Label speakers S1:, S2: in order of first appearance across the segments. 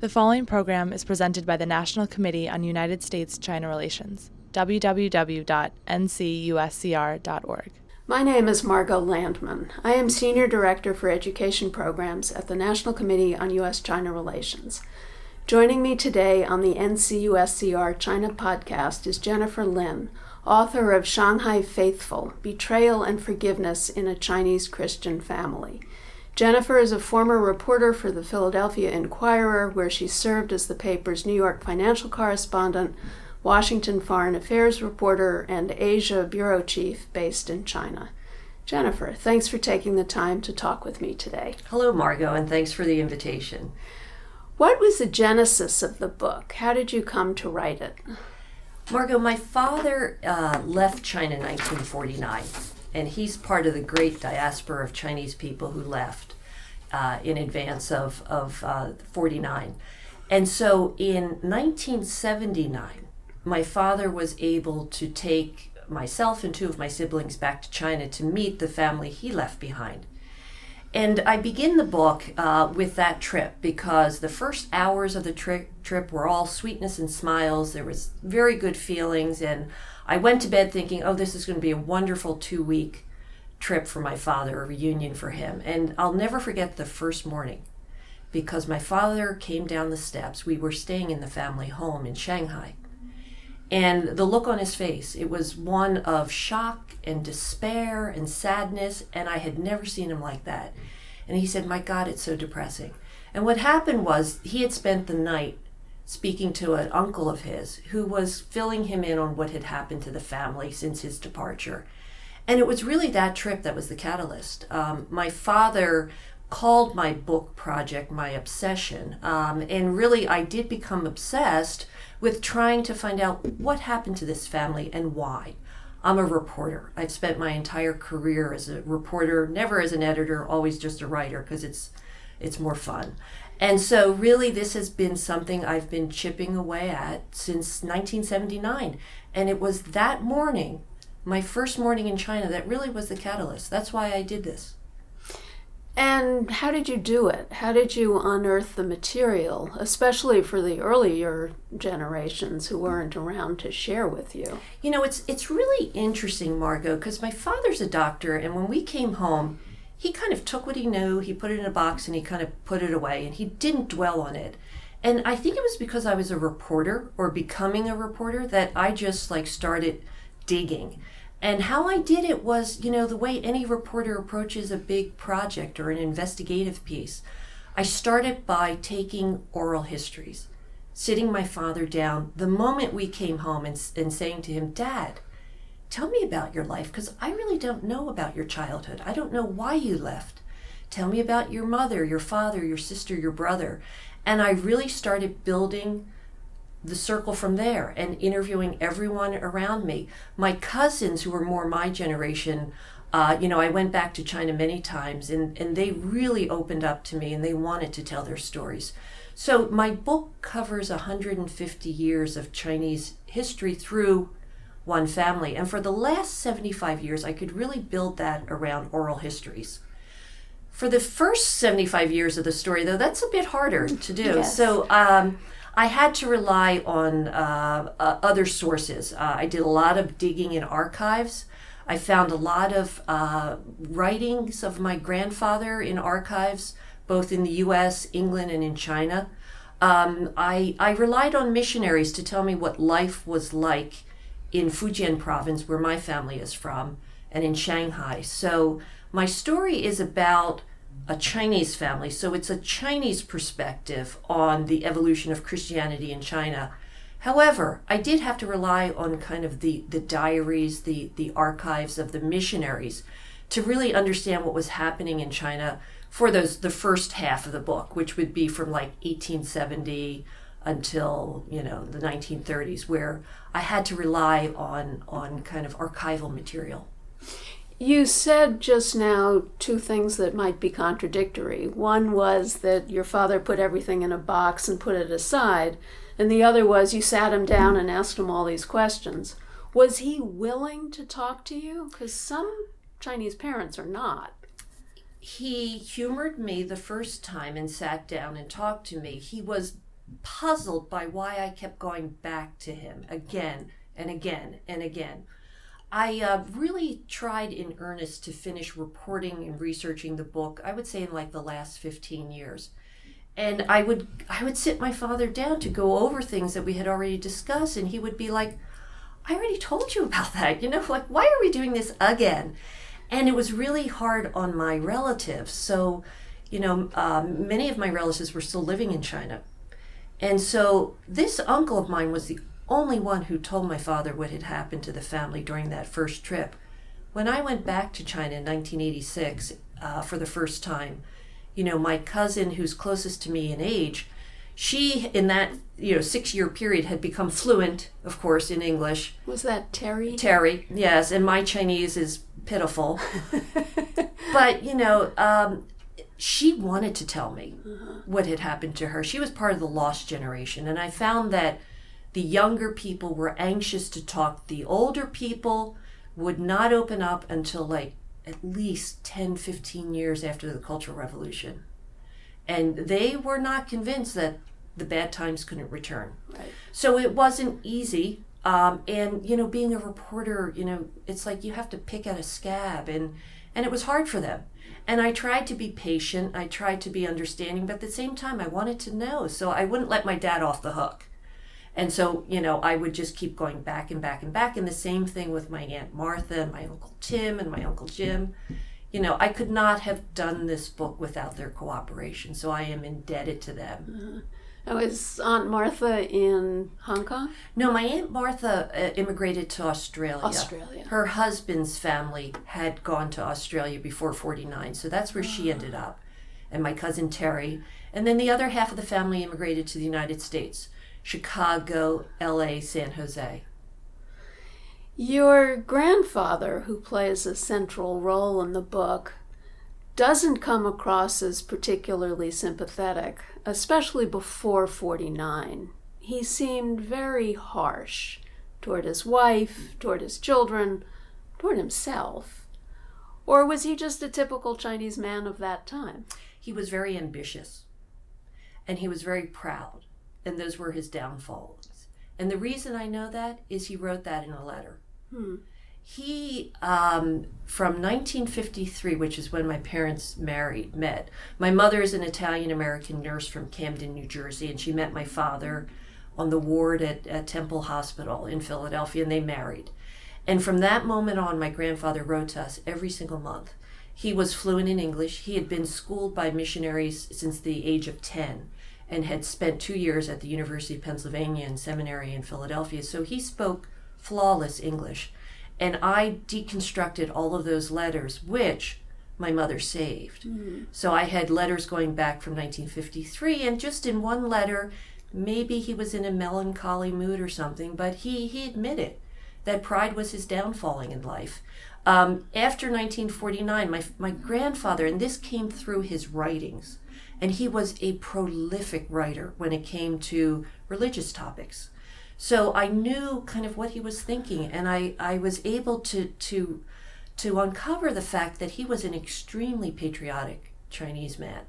S1: The following program is presented by the National Committee on United States China Relations, www.ncuscr.org.
S2: My name is Margot Landman. I am Senior Director for Education Programs at the National Committee on U.S. China Relations. Joining me today on the NCUSCR China podcast is Jennifer Lin, author of Shanghai Faithful Betrayal and Forgiveness in a Chinese Christian Family. Jennifer is a former reporter for the Philadelphia Inquirer, where she served as the paper's New York financial correspondent, Washington foreign affairs reporter, and Asia bureau chief based in China. Jennifer, thanks for taking the time to talk with me today.
S3: Hello, Margot, and thanks for the invitation.
S2: What was the genesis of the book? How did you come to write it?
S3: Margot, my father uh, left China in 1949 and he's part of the great diaspora of Chinese people who left uh, in advance of, of uh, 49. And so in 1979, my father was able to take myself and two of my siblings back to China to meet the family he left behind. And I begin the book uh, with that trip because the first hours of the tri- trip were all sweetness and smiles. There was very good feelings, and I went to bed thinking, oh, this is going to be a wonderful two week trip for my father, a reunion for him. And I'll never forget the first morning because my father came down the steps. We were staying in the family home in Shanghai. And the look on his face, it was one of shock and despair and sadness, and I had never seen him like that. And he said, My God, it's so depressing. And what happened was he had spent the night speaking to an uncle of his who was filling him in on what had happened to the family since his departure. And it was really that trip that was the catalyst. Um, my father called my book project my obsession. Um, and really, I did become obsessed with trying to find out what happened to this family and why. I'm a reporter. I've spent my entire career as a reporter, never as an editor, always just a writer because it's it's more fun. And so, really, this has been something I've been chipping away at since 1979. And it was that morning, my first morning in China, that really was the catalyst. That's why I did this.
S2: And how did you do it? How did you unearth the material, especially for the earlier generations who weren't around to share with you?
S3: You know, it's it's really interesting, Margot, because my father's a doctor, and when we came home, he kind of took what he knew, he put it in a box, and he kind of put it away, and he didn't dwell on it. And I think it was because I was a reporter or becoming a reporter that I just like started digging. And how I did it was, you know, the way any reporter approaches a big project or an investigative piece. I started by taking oral histories, sitting my father down the moment we came home and, and saying to him, Dad, Tell me about your life because I really don't know about your childhood. I don't know why you left. Tell me about your mother, your father, your sister, your brother. And I really started building the circle from there and interviewing everyone around me. My cousins, who were more my generation, uh, you know, I went back to China many times and, and they really opened up to me and they wanted to tell their stories. So my book covers 150 years of Chinese history through one family. And for the last 75 years, I could really build that around oral histories. For the first 75 years of the story, though, that's a bit harder to do. Yes. So um, I had to rely on uh, uh, other sources. Uh, I did a lot of digging in archives. I found a lot of uh, writings of my grandfather in archives, both in the US, England, and in China. Um, I, I relied on missionaries to tell me what life was like in Fujian province, where my family is from, and in Shanghai. So my story is about a Chinese family. So it's a Chinese perspective on the evolution of Christianity in China. However, I did have to rely on kind of the, the diaries, the, the archives of the missionaries to really understand what was happening in China for those the first half of the book, which would be from like 1870 until you know the 1930s, where I had to rely on on kind of archival material.
S2: You said just now two things that might be contradictory. One was that your father put everything in a box and put it aside, and the other was you sat him down and asked him all these questions. Was he willing to talk to you? Because some Chinese parents are not.
S3: He humored me the first time and sat down and talked to me. He was puzzled by why I kept going back to him again and again and again. I uh, really tried in earnest to finish reporting and researching the book. I would say in like the last 15 years. And I would I would sit my father down to go over things that we had already discussed and he would be like, "I already told you about that." You know, like why are we doing this again? And it was really hard on my relatives. So, you know, um, many of my relatives were still living in China. And so this uncle of mine was the only one who told my father what had happened to the family during that first trip. When I went back to China in 1986 uh, for the first time, you know, my cousin, who's closest to me in age, she in that you know six year period had become fluent of course in english.
S2: Was that terry?
S3: Terry yes and my chinese is pitiful. But you know um, she wanted to tell me what had happened to her she was part of the lost generation and i found that the younger people were anxious to talk the older people would not open up until like at least 10 15 years after the cultural revolution and they were not convinced that the bad times couldn't return.
S2: Right.
S3: So it wasn't easy. Um, and you know, being a reporter, you know, it's like you have to pick at a scab, and and it was hard for them. And I tried to be patient. I tried to be understanding, but at the same time, I wanted to know, so I wouldn't let my dad off the hook. And so, you know, I would just keep going back and back and back. And the same thing with my Aunt Martha and my Uncle Tim and my Uncle Jim. You know, I could not have done this book without their cooperation. So I am indebted to them.
S2: Uh-huh. Oh, is Aunt Martha in Hong Kong?
S3: No, my Aunt Martha uh, immigrated to Australia.
S2: Australia.
S3: Her husband's family had gone to Australia before 49, so that's where oh. she ended up. And my cousin Terry. And then the other half of the family immigrated to the United States Chicago, LA, San Jose.
S2: Your grandfather, who plays a central role in the book, doesn't come across as particularly sympathetic, especially before 49. He seemed very harsh toward his wife, toward his children, toward himself. Or was he just a typical Chinese man of that time?
S3: He was very ambitious and he was very proud, and those were his downfalls. And the reason I know that is he wrote that in a letter.
S2: Hmm.
S3: He, um, from 1953, which is when my parents married, met. My mother is an Italian American nurse from Camden, New Jersey, and she met my father on the ward at, at Temple Hospital in Philadelphia, and they married. And from that moment on, my grandfather wrote to us every single month. He was fluent in English. He had been schooled by missionaries since the age of 10 and had spent two years at the University of Pennsylvania and seminary in Philadelphia. So he spoke flawless English. And I deconstructed all of those letters, which my mother saved.
S2: Mm-hmm.
S3: So I had letters going back from 1953, and just in one letter, maybe he was in a melancholy mood or something, but he, he admitted that pride was his downfalling in life. Um, after 1949, my, my grandfather, and this came through his writings, and he was a prolific writer when it came to religious topics. So I knew kind of what he was thinking, and I, I was able to, to, to uncover the fact that he was an extremely patriotic Chinese man.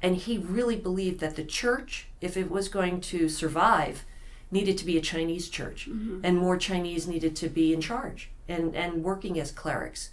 S3: And he really believed that the church, if it was going to survive, needed to be a Chinese church,
S2: mm-hmm.
S3: and more Chinese needed to be in charge and, and working as clerics.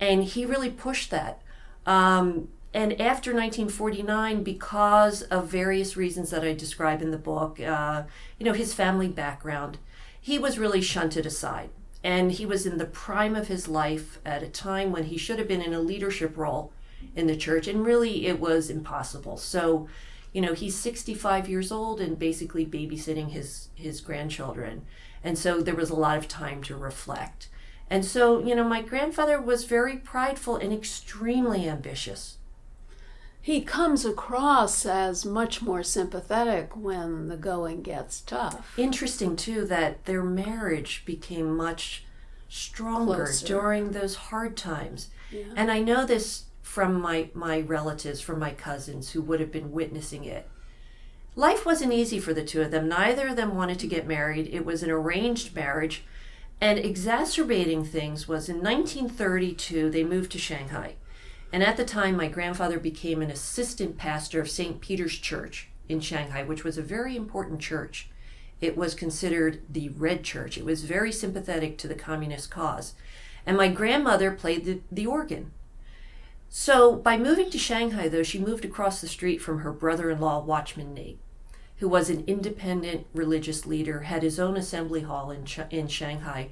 S3: And he really pushed that. Um, and after 1949, because of various reasons that I describe in the book, uh, you know, his family background, he was really shunted aside. And he was in the prime of his life at a time when he should have been in a leadership role in the church, and really it was impossible. So, you know, he's 65 years old and basically babysitting his, his grandchildren. And so there was a lot of time to reflect. And so, you know, my grandfather was very prideful and extremely ambitious
S2: he comes across as much more sympathetic when the going gets tough.
S3: Interesting, too, that their marriage became much stronger
S2: Closer.
S3: during those hard times.
S2: Yeah.
S3: And I know this from my, my relatives, from my cousins who would have been witnessing it. Life wasn't easy for the two of them. Neither of them wanted to get married. It was an arranged marriage. And exacerbating things was in 1932, they moved to Shanghai. And at the time, my grandfather became an assistant pastor of St. Peter's Church in Shanghai, which was a very important church. It was considered the Red Church. It was very sympathetic to the communist cause. And my grandmother played the, the organ. So by moving to Shanghai, though, she moved across the street from her brother in law, Watchman Nee, who was an independent religious leader, had his own assembly hall in, in Shanghai.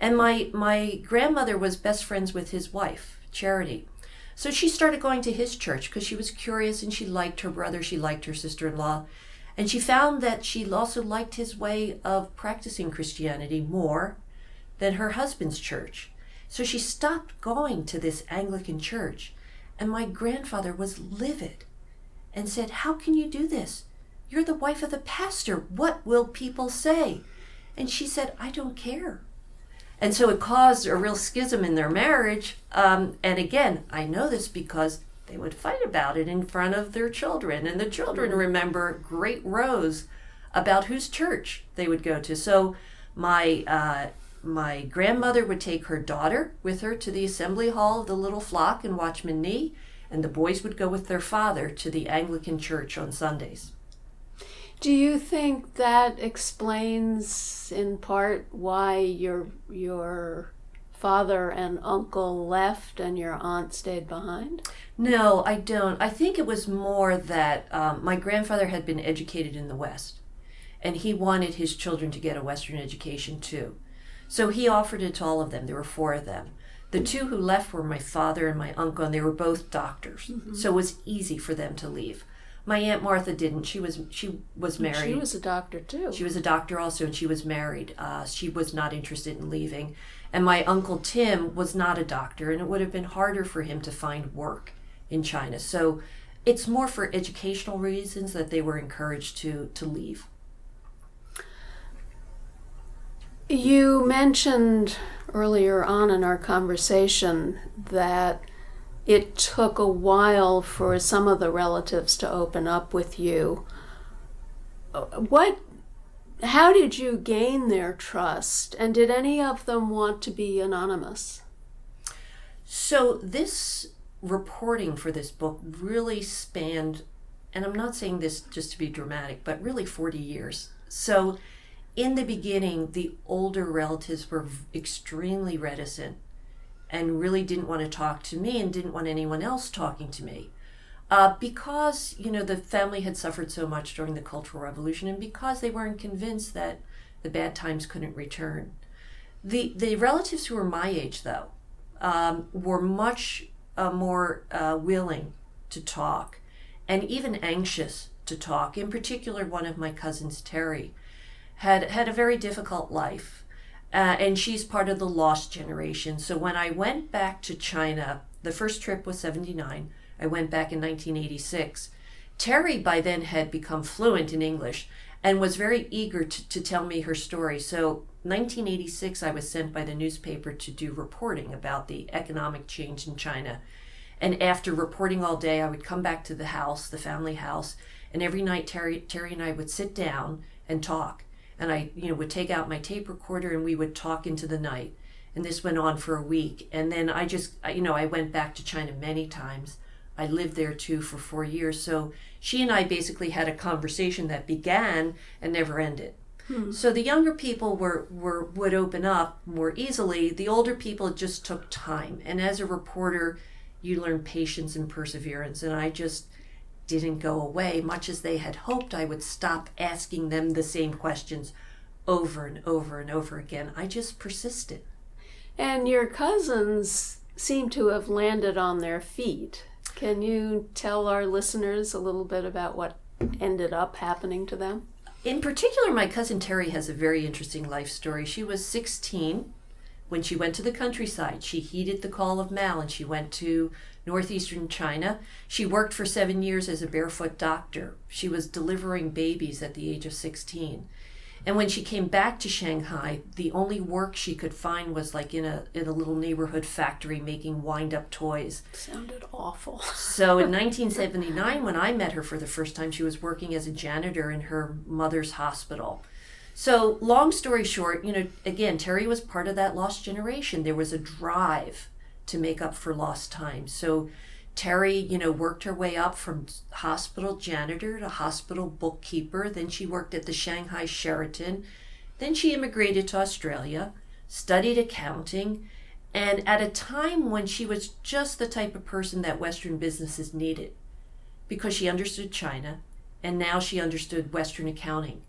S3: And my, my grandmother was best friends with his wife, Charity. So she started going to his church because she was curious and she liked her brother, she liked her sister in law. And she found that she also liked his way of practicing Christianity more than her husband's church. So she stopped going to this Anglican church. And my grandfather was livid and said, How can you do this? You're the wife of the pastor. What will people say? And she said, I don't care. And so it caused a real schism in their marriage. Um, and again, I know this because they would fight about it in front of their children. And the children mm-hmm. remember great rows about whose church they would go to. So my uh, my grandmother would take her daughter with her to the assembly hall of the little flock in Watchman Nee, and the boys would go with their father to the Anglican church on Sundays.
S2: Do you think that explains in part why your your father and uncle left and your aunt stayed behind?
S3: No, I don't. I think it was more that um, my grandfather had been educated in the West, and he wanted his children to get a Western education too. So he offered it to all of them. There were four of them. The two who left were my father and my uncle, and they were both doctors. Mm-hmm. So it was easy for them to leave. My aunt Martha didn't. She was she was married.
S2: She was a doctor too.
S3: She was a doctor also, and she was married. Uh, she was not interested in leaving. And my uncle Tim was not a doctor, and it would have been harder for him to find work in China. So it's more for educational reasons that they were encouraged to to leave.
S2: You mentioned earlier on in our conversation that it took a while for some of the relatives to open up with you. What how did you gain their trust and did any of them want to be anonymous?
S3: So this reporting for this book really spanned and I'm not saying this just to be dramatic, but really 40 years. So in the beginning, the older relatives were extremely reticent and really didn't want to talk to me and didn't want anyone else talking to me. Uh, because you know the family had suffered so much during the Cultural Revolution, and because they weren't convinced that the bad times couldn't return. The the relatives who were my age, though, um, were much uh, more uh, willing to talk, and even anxious to talk. In particular, one of my cousins, Terry, had had a very difficult life. Uh, and she's part of the lost generation. So when I went back to China, the first trip was 79. I went back in 1986. Terry by then had become fluent in English and was very eager to, to tell me her story. So 1986, I was sent by the newspaper to do reporting about the economic change in China. And after reporting all day, I would come back to the house, the family house, and every night Terry, Terry and I would sit down and talk and I, you know, would take out my tape recorder and we would talk into the night. And this went on for a week. And then I just, you know, I went back to China many times. I lived there too for four years. So she and I basically had a conversation that began and never ended. Hmm. So the younger people were, were would open up more easily. The older people just took time. And as a reporter, you learn patience and perseverance. And I just didn't go away, much as they had hoped I would stop asking them the same questions over and over and over again. I just persisted.
S2: And your cousins seem to have landed on their feet. Can you tell our listeners a little bit about what ended up happening to them?
S3: In particular, my cousin Terry has a very interesting life story. She was 16 when she went to the countryside. She heeded the call of Mao and she went to northeastern China. She worked for seven years as a barefoot doctor. She was delivering babies at the age of 16. And when she came back to Shanghai, the only work she could find was like in a in a little neighborhood factory making wind up toys.
S2: Sounded awful.
S3: so in 1979, when I met her for the first time, she was working as a janitor in her mother's hospital. So long story short, you know, again, Terry was part of that lost generation. There was a drive to make up for lost time. So Terry, you know, worked her way up from hospital janitor to hospital bookkeeper. Then she worked at the Shanghai Sheraton. Then she immigrated to Australia, studied accounting, and at a time when she was just the type of person that Western businesses needed because she understood China and now she understood Western accounting.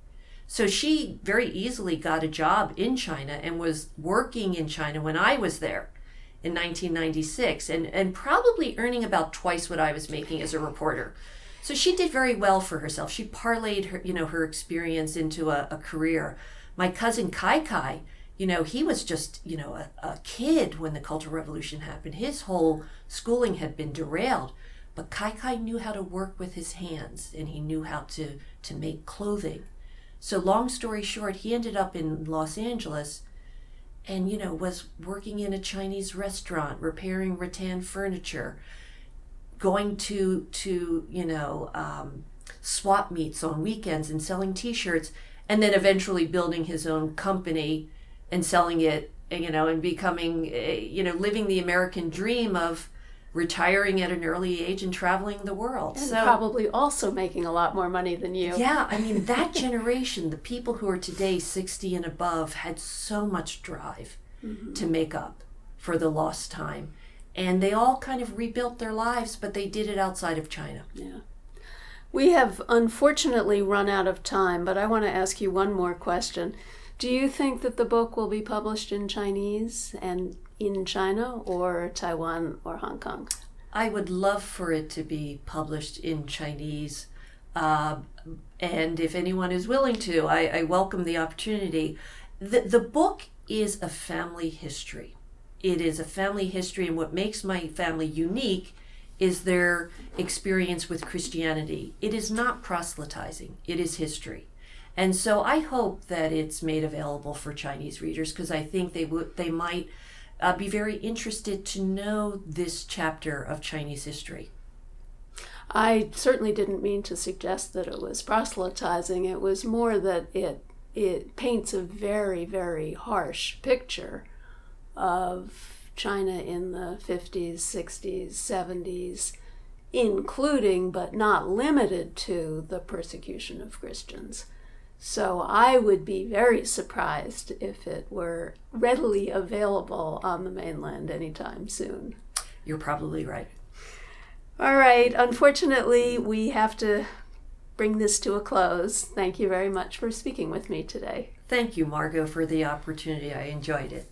S3: So she very easily got a job in China and was working in China when I was there in 1996 and, and probably earning about twice what I was making as a reporter. So she did very well for herself. She parlayed her, you know, her experience into a, a career. My cousin Kai Kai, you know, he was just, you know, a, a kid when the Cultural Revolution happened. His whole schooling had been derailed. But Kai Kai knew how to work with his hands and he knew how to, to make clothing. So long story short, he ended up in Los Angeles and you know was working in a chinese restaurant repairing rattan furniture going to to you know um, swap meets on weekends and selling t-shirts and then eventually building his own company and selling it you know and becoming eh, you know living the american dream of retiring at an early age and traveling the world.
S2: And so, probably also making a lot more money than you.
S3: Yeah, I mean, that generation, the people who are today 60 and above, had so much drive mm-hmm. to make up for the lost time. And they all kind of rebuilt their lives, but they did it outside of China.
S2: Yeah. We have unfortunately run out of time, but I want to ask you one more question. Do you think that the book will be published in Chinese and in China or Taiwan or Hong Kong?
S3: I would love for it to be published in Chinese. Uh, and if anyone is willing to, I, I welcome the opportunity. The, the book is a family history. It is a family history, and what makes my family unique is their experience with Christianity. It is not proselytizing, it is history. And so I hope that it's made available for Chinese readers because I think they would they might uh, be very interested to know this chapter of Chinese history.
S2: I certainly didn't mean to suggest that it was proselytizing. It was more that it it paints a very very harsh picture of China in the 50s, 60s, 70s, including but not limited to the persecution of Christians. So I would be very surprised if it were readily available on the mainland anytime soon.
S3: You're probably right.
S2: All right. Unfortunately, we have to bring this to a close. Thank you very much for speaking with me today.
S3: Thank you, Margot, for the opportunity. I enjoyed it.